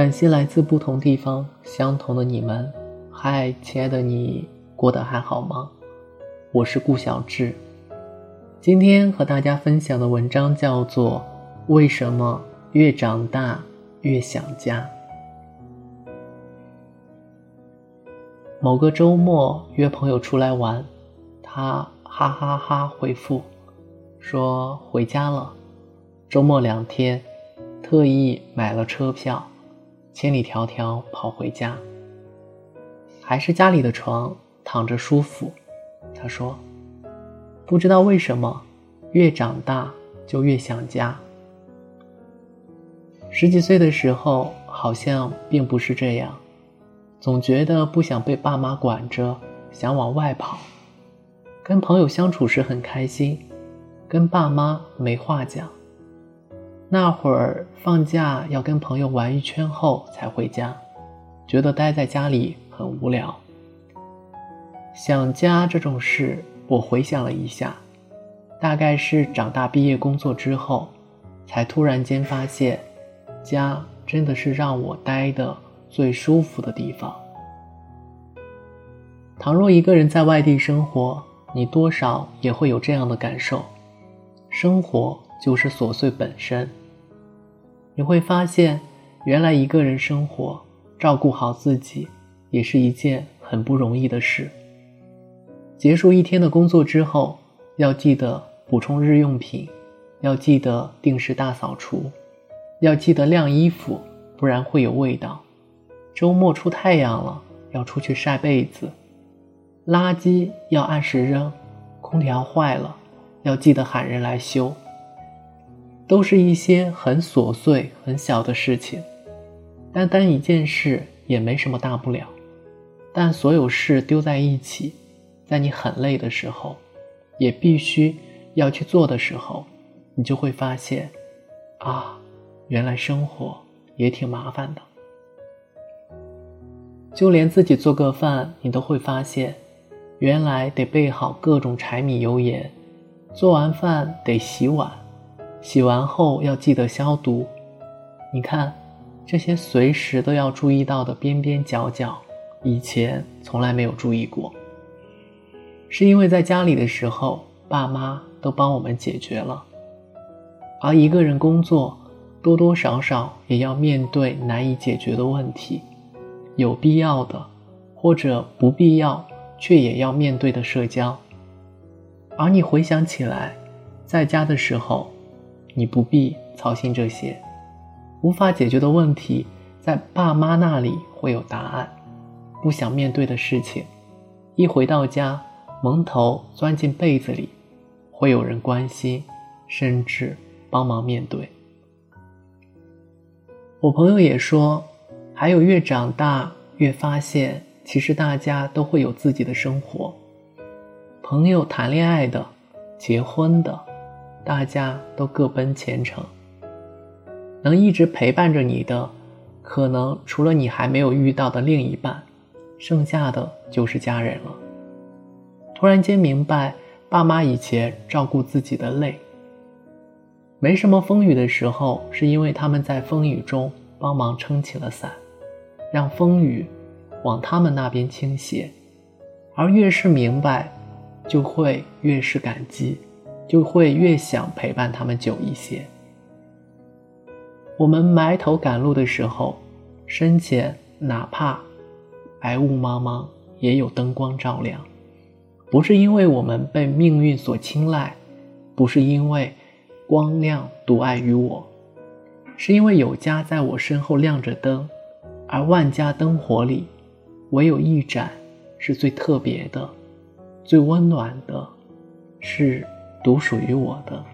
感谢来自不同地方相同的你们。嗨，亲爱的你，过得还好吗？我是顾小志。今天和大家分享的文章叫做《为什么越长大越想家》。某个周末约朋友出来玩，他哈哈哈回复说回家了。周末两天，特意买了车票。千里迢迢跑回家，还是家里的床躺着舒服。他说：“不知道为什么，越长大就越想家。十几岁的时候好像并不是这样，总觉得不想被爸妈管着，想往外跑。跟朋友相处时很开心，跟爸妈没话讲。”那会儿放假要跟朋友玩一圈后才回家，觉得待在家里很无聊。想家这种事，我回想了一下，大概是长大毕业工作之后，才突然间发现，家真的是让我待的最舒服的地方。倘若一个人在外地生活，你多少也会有这样的感受，生活就是琐碎本身。你会发现，原来一个人生活，照顾好自己，也是一件很不容易的事。结束一天的工作之后，要记得补充日用品，要记得定时大扫除，要记得晾衣服，不然会有味道。周末出太阳了，要出去晒被子。垃圾要按时扔，空调坏了，要记得喊人来修。都是一些很琐碎、很小的事情，单单一件事也没什么大不了。但所有事丢在一起，在你很累的时候，也必须要去做的时候，你就会发现，啊，原来生活也挺麻烦的。就连自己做个饭，你都会发现，原来得备好各种柴米油盐，做完饭得洗碗。洗完后要记得消毒。你看，这些随时都要注意到的边边角角，以前从来没有注意过。是因为在家里的时候，爸妈都帮我们解决了。而一个人工作，多多少少也要面对难以解决的问题，有必要的，或者不必要却也要面对的社交。而你回想起来，在家的时候。你不必操心这些无法解决的问题，在爸妈那里会有答案。不想面对的事情，一回到家，蒙头钻进被子里，会有人关心，甚至帮忙面对。我朋友也说，还有越长大越发现，其实大家都会有自己的生活。朋友谈恋爱的，结婚的。大家都各奔前程，能一直陪伴着你的，可能除了你还没有遇到的另一半，剩下的就是家人了。突然间明白，爸妈以前照顾自己的累，没什么风雨的时候，是因为他们在风雨中帮忙撑起了伞，让风雨往他们那边倾斜，而越是明白，就会越是感激。就会越想陪伴他们久一些。我们埋头赶路的时候，身前哪怕白雾茫茫，也有灯光照亮。不是因为我们被命运所青睐，不是因为光亮独爱于我，是因为有家在我身后亮着灯，而万家灯火里，唯有一盏是最特别的、最温暖的，是。独属于我的。